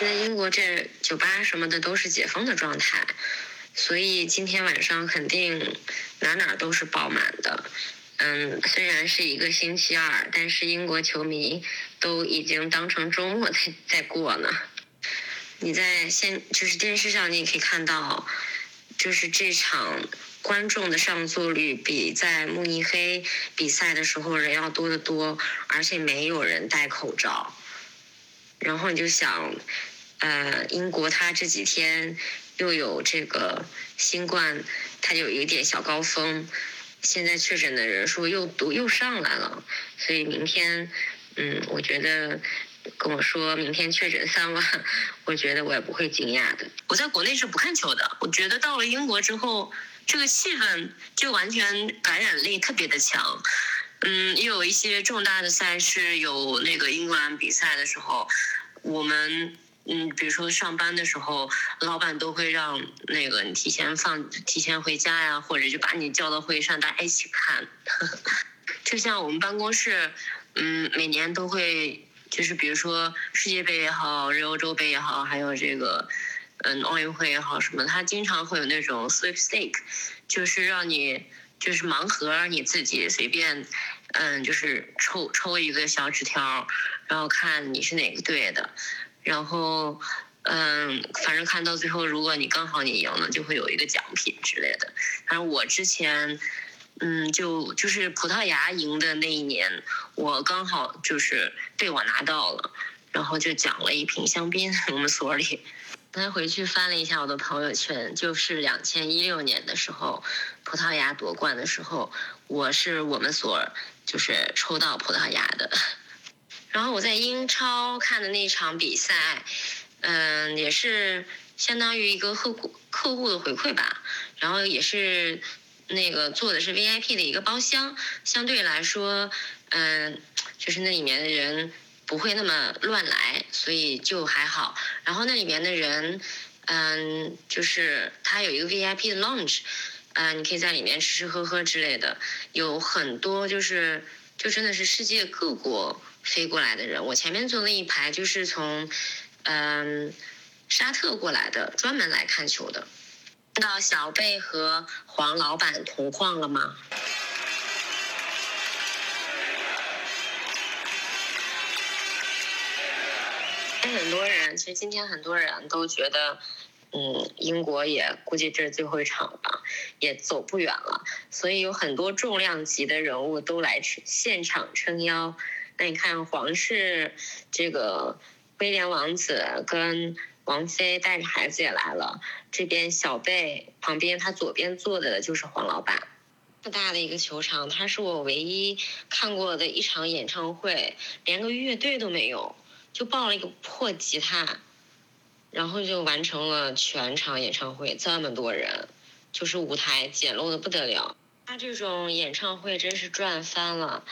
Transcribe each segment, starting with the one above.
在英国这酒吧什么的都是解封的状态，所以今天晚上肯定哪哪都是爆满的。嗯，虽然是一个星期二，但是英国球迷都已经当成周末在在过呢。你在现就是电视上，你也可以看到，就是这场观众的上座率比在慕尼黑比赛的时候人要多得多，而且没有人戴口罩。然后你就想，呃，英国它这几天又有这个新冠，它有一点小高峰，现在确诊的人数又都又上来了，所以明天，嗯，我觉得跟我说明天确诊三万，我觉得我也不会惊讶的。我在国内是不看球的，我觉得到了英国之后，这个气氛就完全感染力特别的强。嗯，又有一些重大的赛事，有那个英格兰比赛的时候，我们嗯，比如说上班的时候，老板都会让那个你提前放、提前回家呀，或者就把你叫到会议上，大家一起看。就像我们办公室，嗯，每年都会，就是比如说世界杯也好，日欧洲杯也好，还有这个嗯奥运会也好什么，他经常会有那种 sweepstake，就是让你。就是盲盒，你自己随便，嗯，就是抽抽一个小纸条，然后看你是哪个队的，然后，嗯，反正看到最后，如果你刚好你赢了，就会有一个奖品之类的。反正我之前，嗯，就就是葡萄牙赢的那一年，我刚好就是被我拿到了，然后就奖了一瓶香槟，我们所里。刚才回去翻了一下我的朋友圈，就是两千一六年的时候，葡萄牙夺冠的时候，我是我们所就是抽到葡萄牙的。然后我在英超看的那场比赛，嗯，也是相当于一个客户客户的回馈吧。然后也是那个坐的是 VIP 的一个包厢，相对来说，嗯，就是那里面的人。不会那么乱来，所以就还好。然后那里面的人，嗯，就是他有一个 VIP 的 lounge，嗯，你可以在里面吃吃喝喝之类的。有很多就是就真的是世界各国飞过来的人。我前面坐那一排就是从嗯沙特过来的，专门来看球的。看到小贝和黄老板同框了吗？很多人其实今天很多人都觉得，嗯，英国也估计这是最后一场吧，也走不远了，所以有很多重量级的人物都来现场撑腰。那你看，皇室这个威廉王子跟王妃带着孩子也来了，这边小贝旁边他左边坐的就是黄老板。这么大的一个球场，它是我唯一看过的一场演唱会，连个乐队都没有。就抱了一个破吉他，然后就完成了全场演唱会。这么多人，就是舞台简陋的不得了。他这种演唱会真是赚翻了，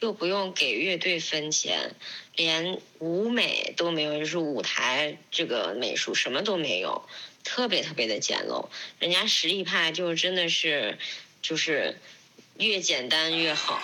又不用给乐队分钱，连舞美都没有，就是舞台这个美术什么都没有，特别特别的简陋。人家实力派就真的是，就是越简单越好。